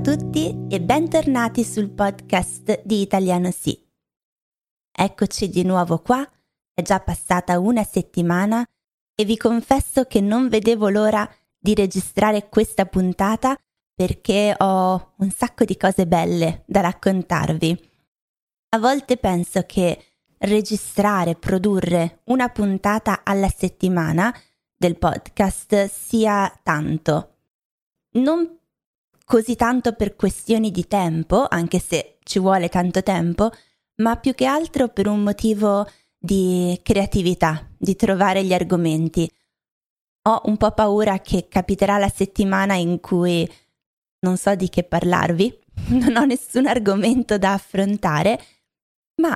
a tutti e bentornati sul podcast di Italiano Sì. Eccoci di nuovo qua, è già passata una settimana e vi confesso che non vedevo l'ora di registrare questa puntata perché ho un sacco di cose belle da raccontarvi. A volte penso che registrare, produrre una puntata alla settimana del podcast sia tanto. Non così tanto per questioni di tempo, anche se ci vuole tanto tempo, ma più che altro per un motivo di creatività, di trovare gli argomenti. Ho un po' paura che capiterà la settimana in cui non so di che parlarvi, non ho nessun argomento da affrontare, ma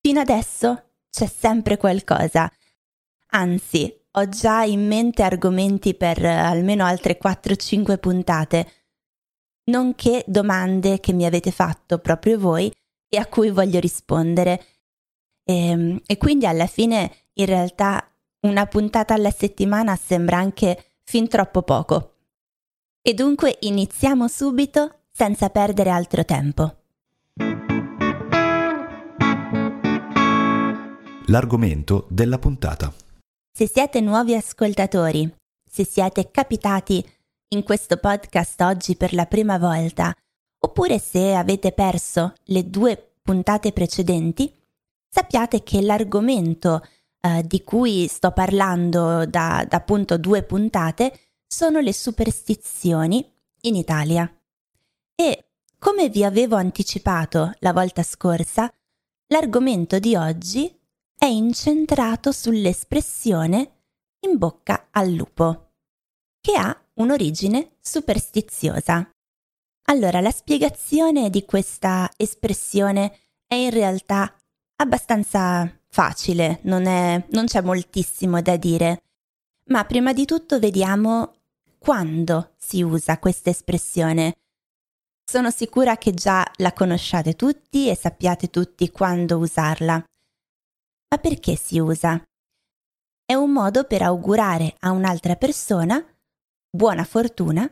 fino adesso c'è sempre qualcosa. Anzi, ho già in mente argomenti per almeno altre 4-5 puntate nonché domande che mi avete fatto proprio voi e a cui voglio rispondere. E, ehm, e quindi alla fine in realtà una puntata alla settimana sembra anche fin troppo poco. E dunque iniziamo subito senza perdere altro tempo. L'argomento della puntata. Se siete nuovi ascoltatori, se siete capitati in questo podcast oggi per la prima volta, oppure se avete perso le due puntate precedenti, sappiate che l'argomento eh, di cui sto parlando da, da appunto due puntate sono le superstizioni in Italia. E come vi avevo anticipato la volta scorsa, l'argomento di oggi è incentrato sull'espressione in bocca al lupo, che ha un'origine superstiziosa. Allora, la spiegazione di questa espressione è in realtà abbastanza facile, non, è, non c'è moltissimo da dire, ma prima di tutto vediamo quando si usa questa espressione. Sono sicura che già la conosciate tutti e sappiate tutti quando usarla. Ma perché si usa? È un modo per augurare a un'altra persona buona fortuna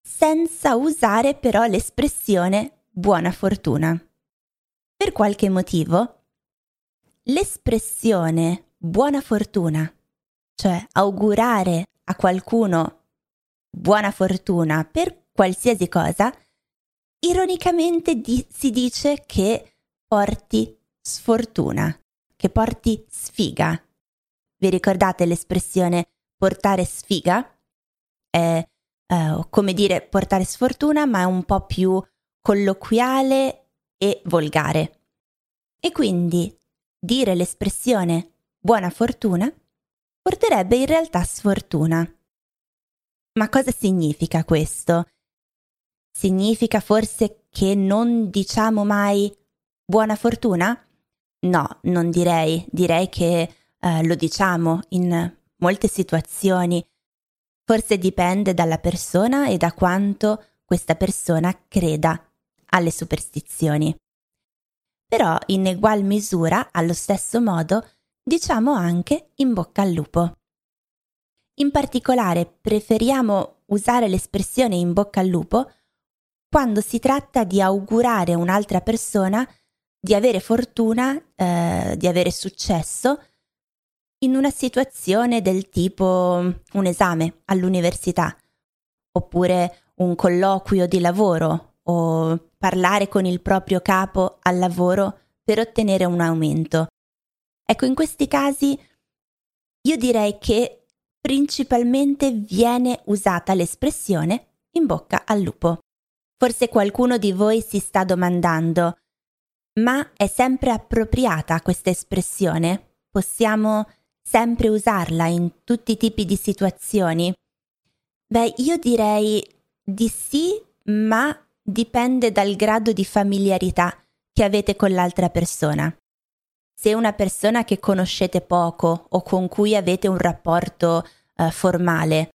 senza usare però l'espressione buona fortuna. Per qualche motivo, l'espressione buona fortuna, cioè augurare a qualcuno buona fortuna per qualsiasi cosa, ironicamente di- si dice che porti sfortuna, che porti sfiga. Vi ricordate l'espressione portare sfiga? È eh, come dire portare sfortuna, ma è un po' più colloquiale e volgare. E quindi dire l'espressione buona fortuna porterebbe in realtà sfortuna. Ma cosa significa questo? Significa forse che non diciamo mai buona fortuna? No, non direi, direi che eh, lo diciamo in molte situazioni, Forse dipende dalla persona e da quanto questa persona creda alle superstizioni. Però in egual misura, allo stesso modo, diciamo anche in bocca al lupo. In particolare preferiamo usare l'espressione in bocca al lupo quando si tratta di augurare un'altra persona di avere fortuna, eh, di avere successo in una situazione del tipo un esame all'università, oppure un colloquio di lavoro o parlare con il proprio capo al lavoro per ottenere un aumento. Ecco, in questi casi io direi che principalmente viene usata l'espressione in bocca al lupo. Forse qualcuno di voi si sta domandando, ma è sempre appropriata questa espressione? Possiamo sempre usarla in tutti i tipi di situazioni? Beh, io direi di sì, ma dipende dal grado di familiarità che avete con l'altra persona. Se è una persona che conoscete poco o con cui avete un rapporto eh, formale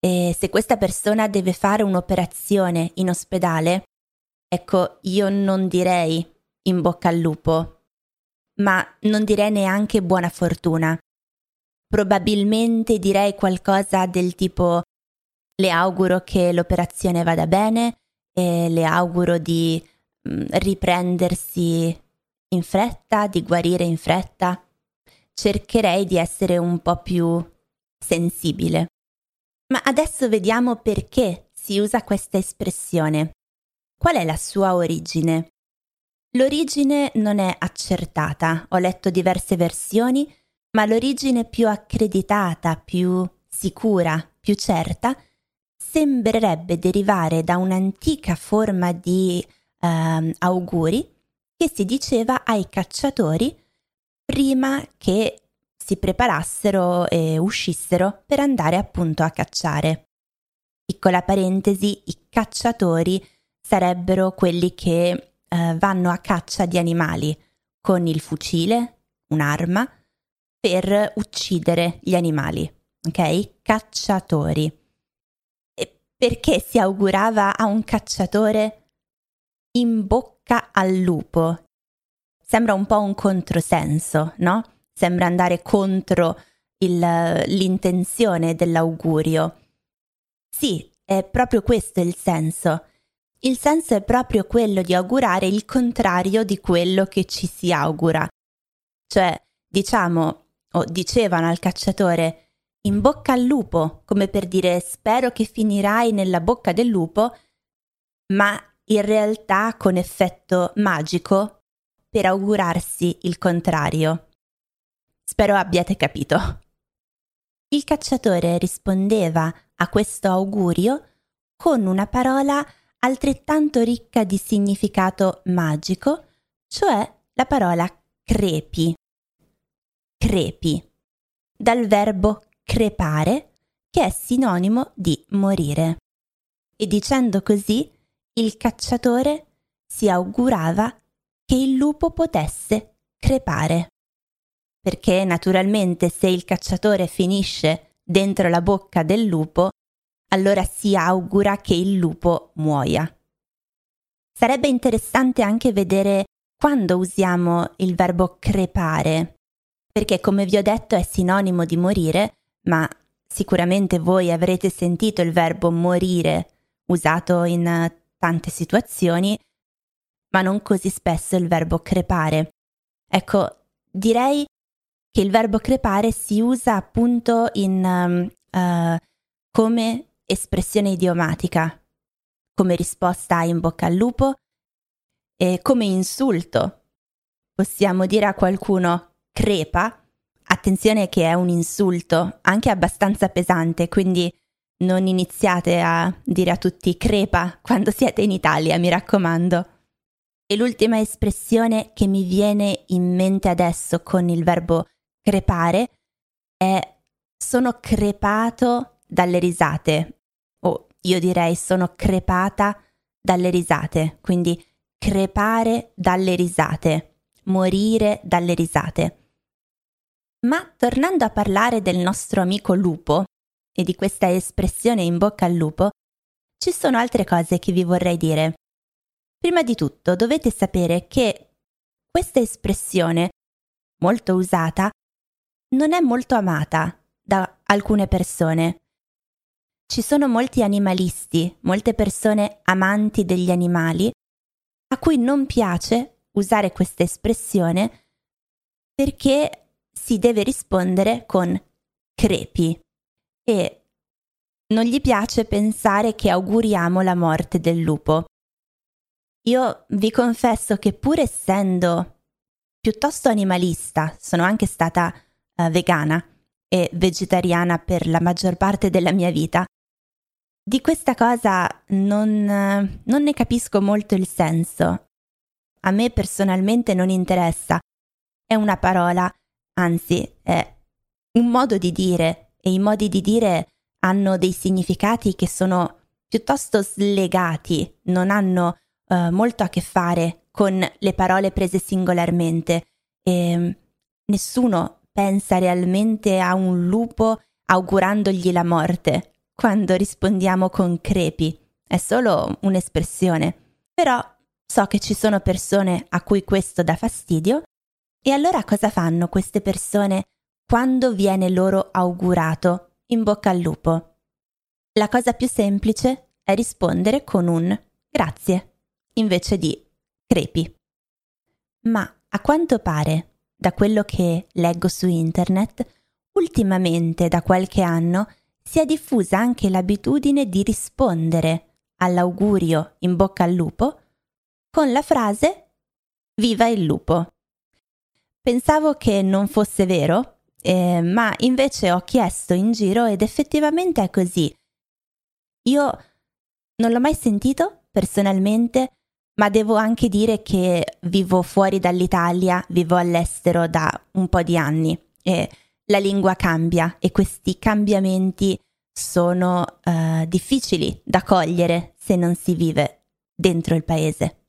e se questa persona deve fare un'operazione in ospedale, ecco, io non direi in bocca al lupo, ma non direi neanche buona fortuna, probabilmente direi qualcosa del tipo le auguro che l'operazione vada bene e le auguro di mm, riprendersi in fretta, di guarire in fretta. Cercherei di essere un po' più sensibile. Ma adesso vediamo perché si usa questa espressione. Qual è la sua origine? L'origine non è accertata, ho letto diverse versioni, ma l'origine più accreditata, più sicura, più certa, sembrerebbe derivare da un'antica forma di eh, auguri che si diceva ai cacciatori prima che si preparassero e uscissero per andare appunto a cacciare. Piccola parentesi, i cacciatori sarebbero quelli che eh, vanno a caccia di animali con il fucile, un'arma, per uccidere gli animali, ok? Cacciatori. E perché si augurava a un cacciatore in bocca al lupo? Sembra un po' un controsenso, no? Sembra andare contro il, l'intenzione dell'augurio. Sì, è proprio questo il senso. Il senso è proprio quello di augurare il contrario di quello che ci si augura. Cioè, diciamo, o dicevano al cacciatore, in bocca al lupo, come per dire spero che finirai nella bocca del lupo, ma in realtà con effetto magico per augurarsi il contrario. Spero abbiate capito. Il cacciatore rispondeva a questo augurio con una parola altrettanto ricca di significato magico, cioè la parola crepi. Crepi, dal verbo crepare, che è sinonimo di morire. E dicendo così, il cacciatore si augurava che il lupo potesse crepare. Perché naturalmente se il cacciatore finisce dentro la bocca del lupo, allora si augura che il lupo muoia. Sarebbe interessante anche vedere quando usiamo il verbo crepare, perché come vi ho detto è sinonimo di morire, ma sicuramente voi avrete sentito il verbo morire usato in tante situazioni, ma non così spesso il verbo crepare. Ecco, direi che il verbo crepare si usa appunto in, uh, come espressione idiomatica, come risposta in bocca al lupo e come insulto. Possiamo dire a qualcuno crepa, attenzione che è un insulto anche abbastanza pesante, quindi non iniziate a dire a tutti crepa quando siete in Italia, mi raccomando. E l'ultima espressione che mi viene in mente adesso con il verbo crepare è sono crepato dalle risate io direi sono crepata dalle risate, quindi crepare dalle risate, morire dalle risate. Ma tornando a parlare del nostro amico lupo e di questa espressione in bocca al lupo, ci sono altre cose che vi vorrei dire. Prima di tutto dovete sapere che questa espressione, molto usata, non è molto amata da alcune persone ci sono molti animalisti, molte persone amanti degli animali, a cui non piace usare questa espressione perché si deve rispondere con crepi e non gli piace pensare che auguriamo la morte del lupo. Io vi confesso che pur essendo piuttosto animalista, sono anche stata uh, vegana e vegetariana per la maggior parte della mia vita, di questa cosa non, non ne capisco molto il senso. A me personalmente non interessa. È una parola, anzi, è un modo di dire e i modi di dire hanno dei significati che sono piuttosto slegati, non hanno uh, molto a che fare con le parole prese singolarmente e nessuno pensa realmente a un lupo augurandogli la morte quando rispondiamo con crepi. È solo un'espressione. Però so che ci sono persone a cui questo dà fastidio e allora cosa fanno queste persone quando viene loro augurato in bocca al lupo? La cosa più semplice è rispondere con un grazie, invece di crepi. Ma a quanto pare, da quello che leggo su internet, ultimamente da qualche anno si è diffusa anche l'abitudine di rispondere all'augurio in bocca al lupo con la frase Viva il lupo. Pensavo che non fosse vero, eh, ma invece ho chiesto in giro ed effettivamente è così. Io non l'ho mai sentito personalmente, ma devo anche dire che vivo fuori dall'Italia, vivo all'estero da un po' di anni e la lingua cambia e questi cambiamenti sono uh, difficili da cogliere se non si vive dentro il paese.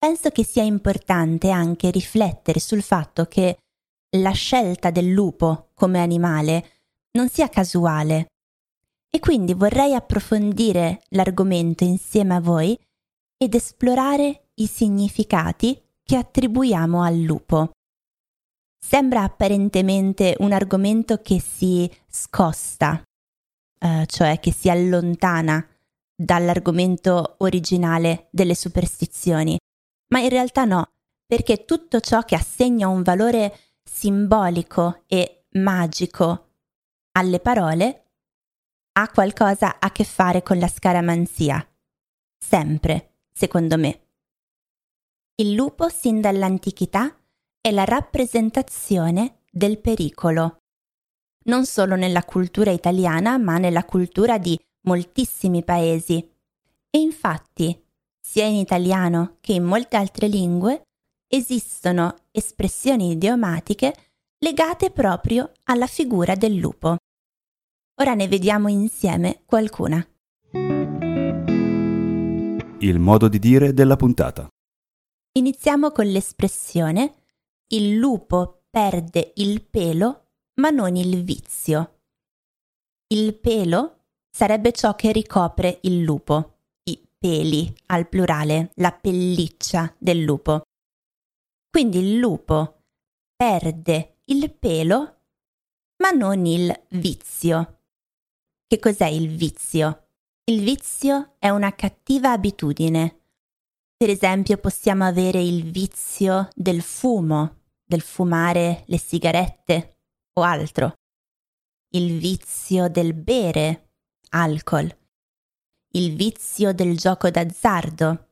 Penso che sia importante anche riflettere sul fatto che la scelta del lupo come animale non sia casuale e quindi vorrei approfondire l'argomento insieme a voi ed esplorare i significati che attribuiamo al lupo. Sembra apparentemente un argomento che si scosta, eh, cioè che si allontana dall'argomento originale delle superstizioni, ma in realtà no, perché tutto ciò che assegna un valore simbolico e magico alle parole ha qualcosa a che fare con la scaramanzia. Sempre, secondo me. Il lupo sin dall'antichità è la rappresentazione del pericolo, non solo nella cultura italiana, ma nella cultura di moltissimi paesi. E infatti sia in italiano che in molte altre lingue, esistono espressioni idiomatiche legate proprio alla figura del lupo. Ora ne vediamo insieme qualcuna. Il modo di dire della puntata. Iniziamo con l'espressione il lupo perde il pelo ma non il vizio. Il pelo sarebbe ciò che ricopre il lupo peli al plurale, la pelliccia del lupo. Quindi il lupo perde il pelo, ma non il vizio. Che cos'è il vizio? Il vizio è una cattiva abitudine. Per esempio possiamo avere il vizio del fumo, del fumare le sigarette o altro. Il vizio del bere alcol il vizio del gioco d'azzardo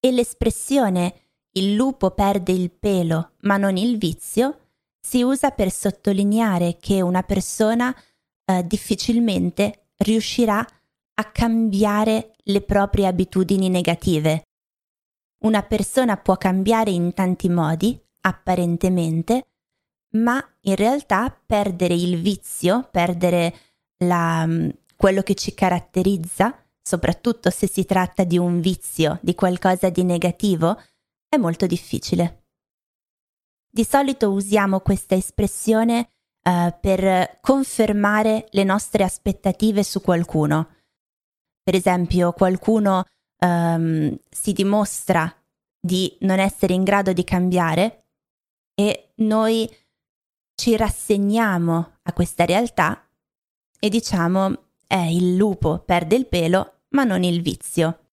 e l'espressione il lupo perde il pelo ma non il vizio si usa per sottolineare che una persona eh, difficilmente riuscirà a cambiare le proprie abitudini negative. Una persona può cambiare in tanti modi, apparentemente, ma in realtà perdere il vizio, perdere la, mm, quello che ci caratterizza, soprattutto se si tratta di un vizio, di qualcosa di negativo, è molto difficile. Di solito usiamo questa espressione uh, per confermare le nostre aspettative su qualcuno. Per esempio, qualcuno um, si dimostra di non essere in grado di cambiare e noi ci rassegniamo a questa realtà e diciamo eh, il lupo perde il pelo ma non il vizio.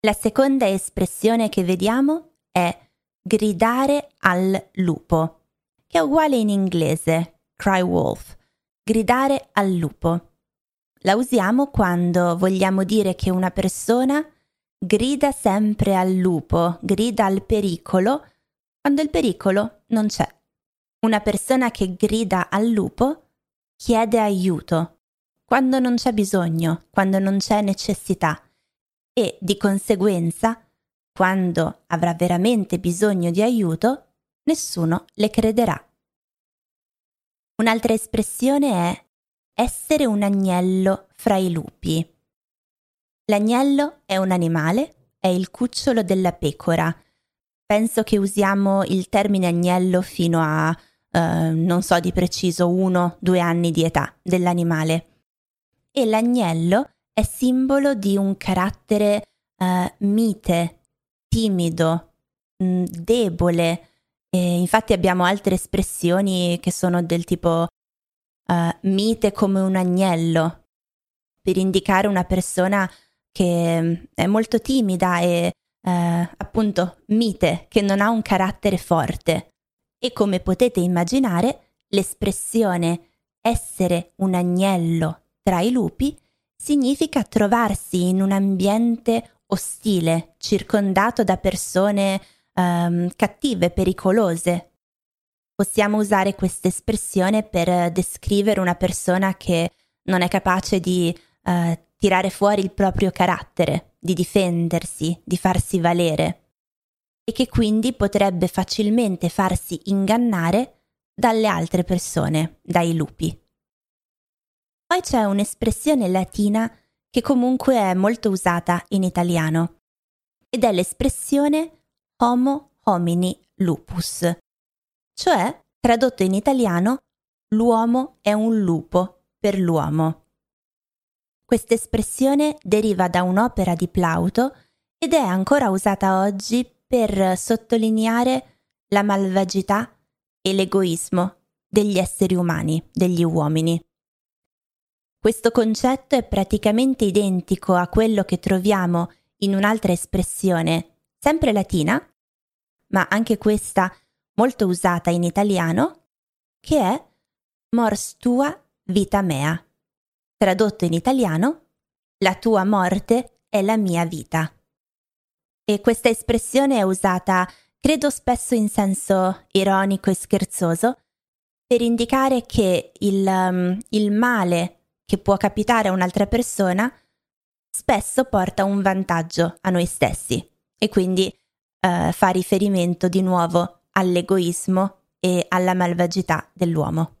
La seconda espressione che vediamo è gridare al lupo, che è uguale in inglese, cry wolf, gridare al lupo. La usiamo quando vogliamo dire che una persona grida sempre al lupo, grida al pericolo, quando il pericolo non c'è. Una persona che grida al lupo chiede aiuto, quando non c'è bisogno, quando non c'è necessità e di conseguenza, quando avrà veramente bisogno di aiuto, nessuno le crederà. Un'altra espressione è essere un agnello fra i lupi. L'agnello è un animale, è il cucciolo della pecora. Penso che usiamo il termine agnello fino a, eh, non so di preciso, uno, due anni di età dell'animale e l'agnello è simbolo di un carattere uh, mite, timido, mh, mm, debole. E infatti abbiamo altre espressioni che sono del tipo uh, mite come un agnello, per indicare una persona che mm, è molto timida e eh, appunto mite, che non ha un carattere forte. E come potete immaginare, l'espressione essere un agnello tra i lupi significa trovarsi in un ambiente ostile, circondato da persone um, cattive, pericolose. Possiamo usare questa espressione per descrivere una persona che non è capace di uh, tirare fuori il proprio carattere, di difendersi, di farsi valere e che quindi potrebbe facilmente farsi ingannare dalle altre persone, dai lupi. Poi c'è un'espressione latina che comunque è molto usata in italiano ed è l'espressione homo homini lupus, cioè tradotto in italiano l'uomo è un lupo per l'uomo. Questa espressione deriva da un'opera di Plauto ed è ancora usata oggi per sottolineare la malvagità e l'egoismo degli esseri umani, degli uomini. Questo concetto è praticamente identico a quello che troviamo in un'altra espressione, sempre latina, ma anche questa molto usata in italiano, che è mors tua vita mea. Tradotto in italiano, la tua morte è la mia vita. E questa espressione è usata, credo spesso in senso ironico e scherzoso, per indicare che il, um, il male che può capitare a un'altra persona spesso porta un vantaggio a noi stessi e quindi uh, fa riferimento di nuovo all'egoismo e alla malvagità dell'uomo.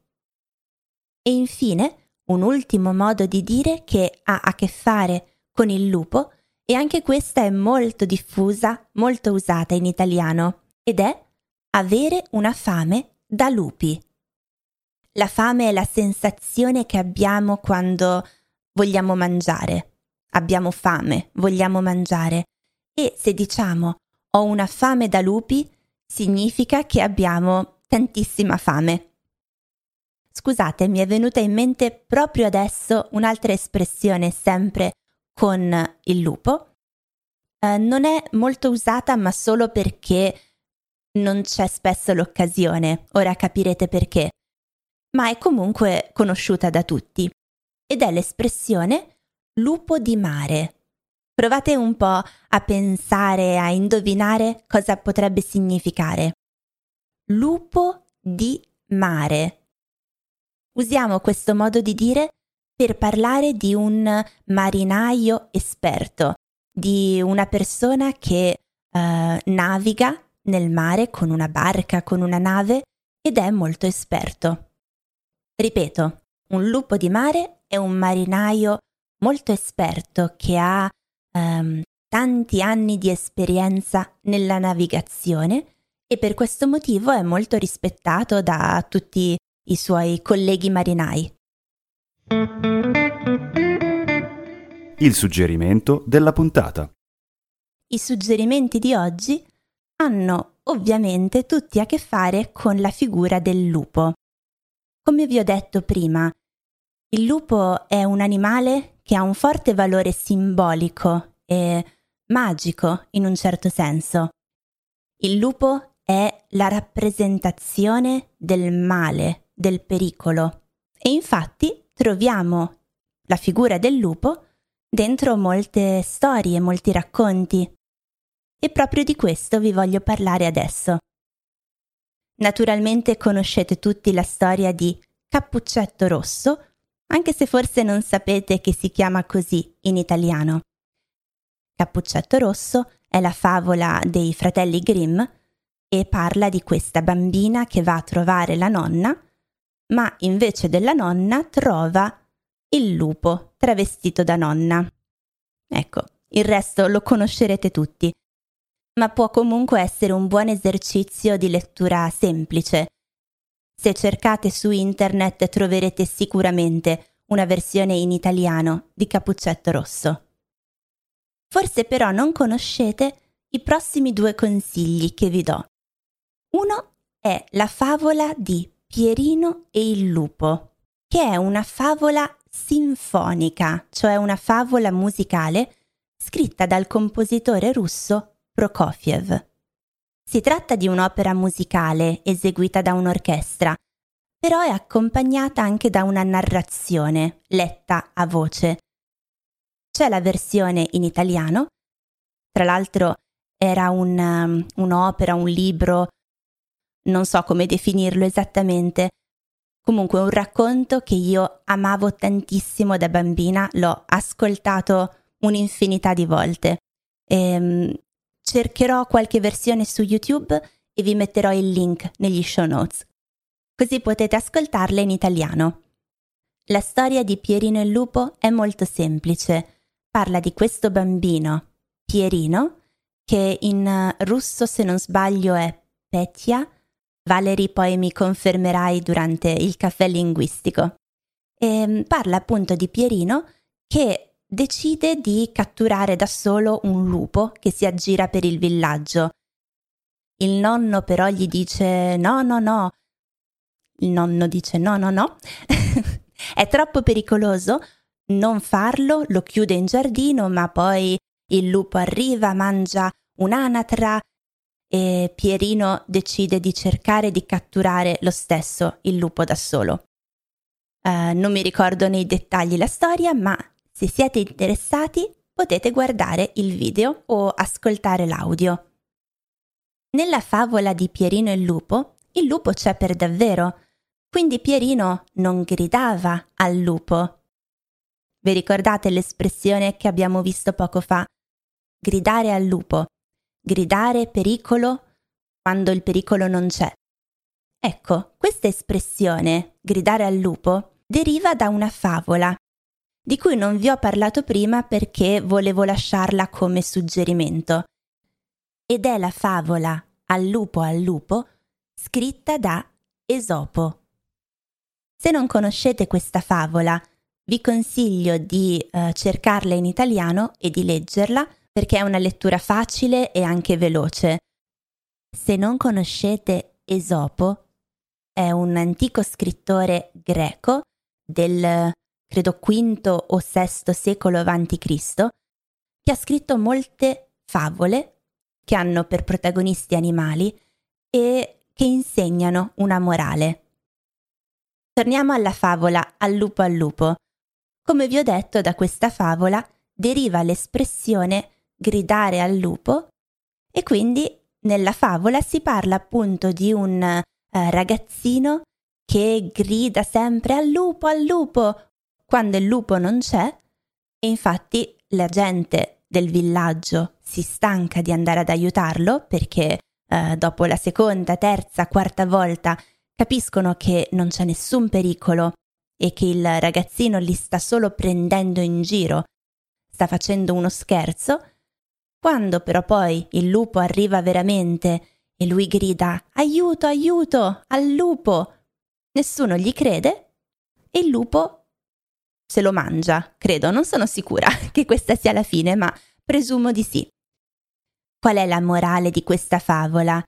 E infine, un ultimo modo di dire che ha a che fare con il lupo e anche questa è molto diffusa, molto usata in italiano ed è avere una fame da lupi. La fame è la sensazione che abbiamo quando vogliamo mangiare. Abbiamo fame, vogliamo mangiare. E se diciamo ho una fame da lupi, significa che abbiamo tantissima fame. Scusate, mi è venuta in mente proprio adesso un'altra espressione sempre con il lupo. Eh, non è molto usata ma solo perché non c'è spesso l'occasione, ora capirete perché, ma è comunque conosciuta da tutti ed è l'espressione lupo di mare. Provate un po' a pensare, a indovinare cosa potrebbe significare. Lupo di mare. Usiamo questo modo di dire per parlare di un marinaio esperto, di una persona che uh, naviga nel mare con una barca, con una nave ed è molto esperto. Ripeto, un lupo di mare è un marinaio molto esperto che ha um, tanti anni di esperienza nella navigazione e per questo motivo è molto rispettato da tutti i suoi colleghi marinai. Il suggerimento della puntata. I suggerimenti di oggi hanno ovviamente tutti a che fare con la figura del lupo. Come vi ho detto prima, il lupo è un animale che ha un forte valore simbolico e magico in un certo senso. Il lupo è la rappresentazione del male, del pericolo e infatti troviamo la figura del lupo dentro molte storie, molti racconti. E proprio di questo vi voglio parlare adesso. Naturalmente conoscete tutti la storia di Cappuccetto Rosso, anche se forse non sapete che si chiama così in italiano. Cappuccetto Rosso è la favola dei fratelli Grimm e parla di questa bambina che va a trovare la nonna, ma invece della nonna trova il lupo travestito da nonna. Ecco, il resto lo conoscerete tutti, ma può comunque essere un buon esercizio di lettura semplice. Se cercate su internet troverete sicuramente una versione in italiano di Cappuccetto Rosso. Forse però non conoscete i prossimi due consigli che vi do. Uno è la favola di Pierino e il lupo, che è una favola sinfonica, cioè una favola musicale scritta dal compositore russo Prokofiev. Si tratta di un'opera musicale eseguita da un'orchestra, però è accompagnata anche da una narrazione letta a voce. C'è la versione in italiano, tra l'altro era un, um, un'opera, un libro, non so come definirlo esattamente, comunque un racconto che io amavo tantissimo da bambina, l'ho ascoltato un'infinità di volte. E, ehm, cercherò qualche versione su YouTube e vi metterò il link negli show notes, così potete ascoltarla in italiano. La storia di Pierino il lupo è molto semplice. Parla di questo bambino, Pierino, che in russo se non sbaglio è Petya, Valerie poi mi confermerai durante il caffè linguistico. E ehm, parla appunto di Pierino che decide di catturare da solo un lupo che si aggira per il villaggio. Il nonno però gli dice no, no, no. Il nonno dice no, no, no. È troppo pericoloso, non farlo, lo chiude in giardino, ma poi il lupo arriva, mangia un'anatra e Pierino decide di cercare di catturare lo stesso il lupo da solo. Uh, non mi ricordo nei dettagli la storia, ma se siete interessati potete guardare il video o ascoltare l'audio. Nella favola di Pierino e il lupo, il lupo c'è per davvero, quindi Pierino non gridava al lupo. Vi ricordate l'espressione che abbiamo visto poco fa? Gridare al lupo, gridare pericolo quando il pericolo non c'è. Ecco, questa espressione, gridare al lupo, deriva da una favola di cui non vi ho parlato prima perché volevo lasciarla come suggerimento. Ed è la favola Al lupo al lupo, scritta da Esopo. Se non conoscete questa favola, vi consiglio di eh, cercarla in italiano e di leggerla perché è una lettura facile e anche veloce. Se non conoscete Esopo, è un antico scrittore greco del credo V o VI secolo a.C., che ha scritto molte favole che hanno per protagonisti animali e che insegnano una morale. Torniamo alla favola al lupo al lupo. Come vi ho detto, da questa favola deriva l'espressione gridare al lupo e quindi nella favola si parla appunto di un eh, ragazzino che grida sempre al lupo, al lupo, quando il lupo non c'è e infatti la gente del villaggio si stanca di andare ad aiutarlo perché eh, dopo la seconda, terza, quarta volta capiscono che non c'è nessun pericolo e che il ragazzino li sta solo prendendo in giro, sta facendo uno scherzo, quando però poi il lupo arriva veramente e lui grida aiuto, aiuto, al lupo, nessuno gli crede e il lupo se lo mangia, credo, non sono sicura che questa sia la fine, ma presumo di sì. Qual è la morale di questa favola?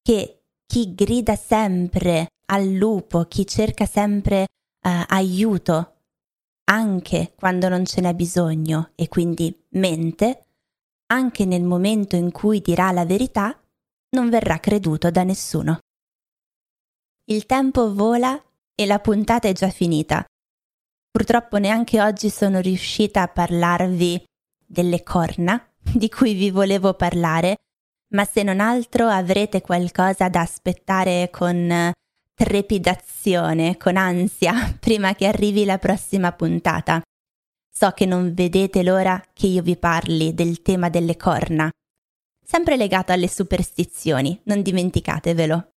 Che chi grida sempre al lupo, chi cerca sempre uh, aiuto, anche quando non ce n'è bisogno e quindi mente, anche nel momento in cui dirà la verità, non verrà creduto da nessuno. Il tempo vola e la puntata è già finita. Purtroppo neanche oggi sono riuscita a parlarvi delle corna di cui vi volevo parlare, ma se non altro avrete qualcosa da aspettare con trepidazione, con ansia, prima che arrivi la prossima puntata. So che non vedete l'ora che io vi parli del tema delle corna, sempre legato alle superstizioni, non dimenticatevelo.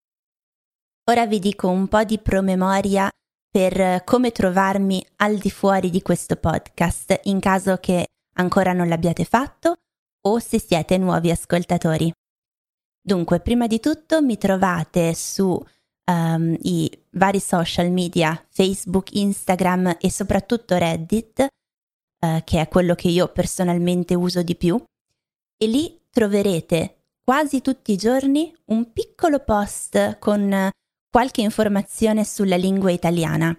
Ora vi dico un po' di promemoria per come trovarmi al di fuori di questo podcast in caso che ancora non l'abbiate fatto o se siete nuovi ascoltatori. Dunque, prima di tutto mi trovate su um, i vari social media, Facebook, Instagram e soprattutto Reddit, uh, che è quello che io personalmente uso di più, e lì troverete quasi tutti i giorni un piccolo post con qualche informazione sulla lingua italiana.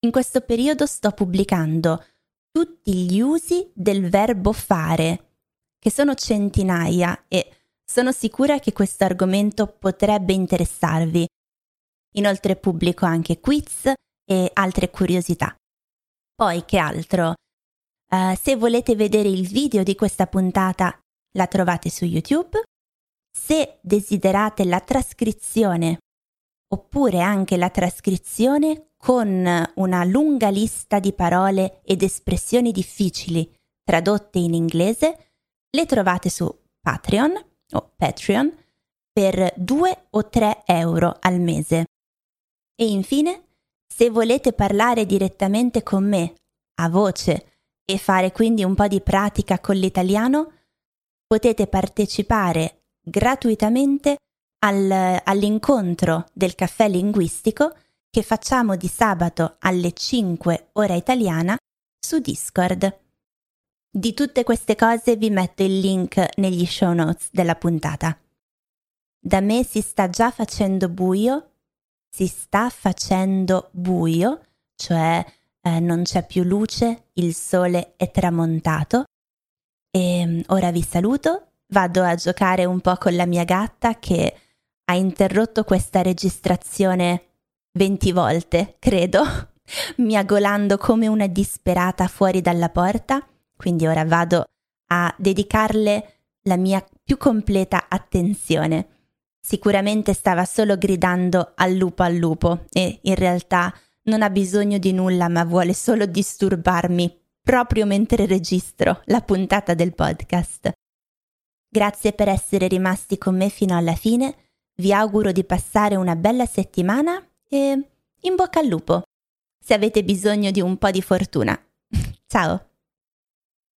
In questo periodo sto pubblicando tutti gli usi del verbo fare, che sono centinaia e sono sicura che questo argomento potrebbe interessarvi. Inoltre pubblico anche quiz e altre curiosità. Poi che altro? Uh, se volete vedere il video di questa puntata, la trovate su YouTube. Se desiderate la trascrizione oppure anche la trascrizione con una lunga lista di parole ed espressioni difficili tradotte in inglese, le trovate su Patreon o Patreon per 2 o 3 euro al mese. E infine, se volete parlare direttamente con me, a voce, e fare quindi un po' di pratica con l'italiano, potete partecipare gratuitamente al, all'incontro del caffè linguistico che facciamo di sabato alle 5 ora italiana su Discord. Di tutte queste cose vi metto il link negli show notes della puntata. Da me si sta già facendo buio, si sta facendo buio, cioè eh, non c'è più luce, il sole è tramontato. E mm, ora vi saluto, vado a giocare un po' con la mia gatta che ha interrotto questa registrazione 20 volte, credo, miagolando come una disperata fuori dalla porta, quindi ora vado a dedicarle la mia più completa attenzione. Sicuramente stava solo gridando al lupo al lupo e in realtà non ha bisogno di nulla ma vuole solo disturbarmi proprio mentre registro la puntata del podcast. Grazie per essere rimasti con me fino alla fine vi auguro di passare una bella settimana e in bocca al lupo, se avete bisogno di un po' di fortuna. Ciao!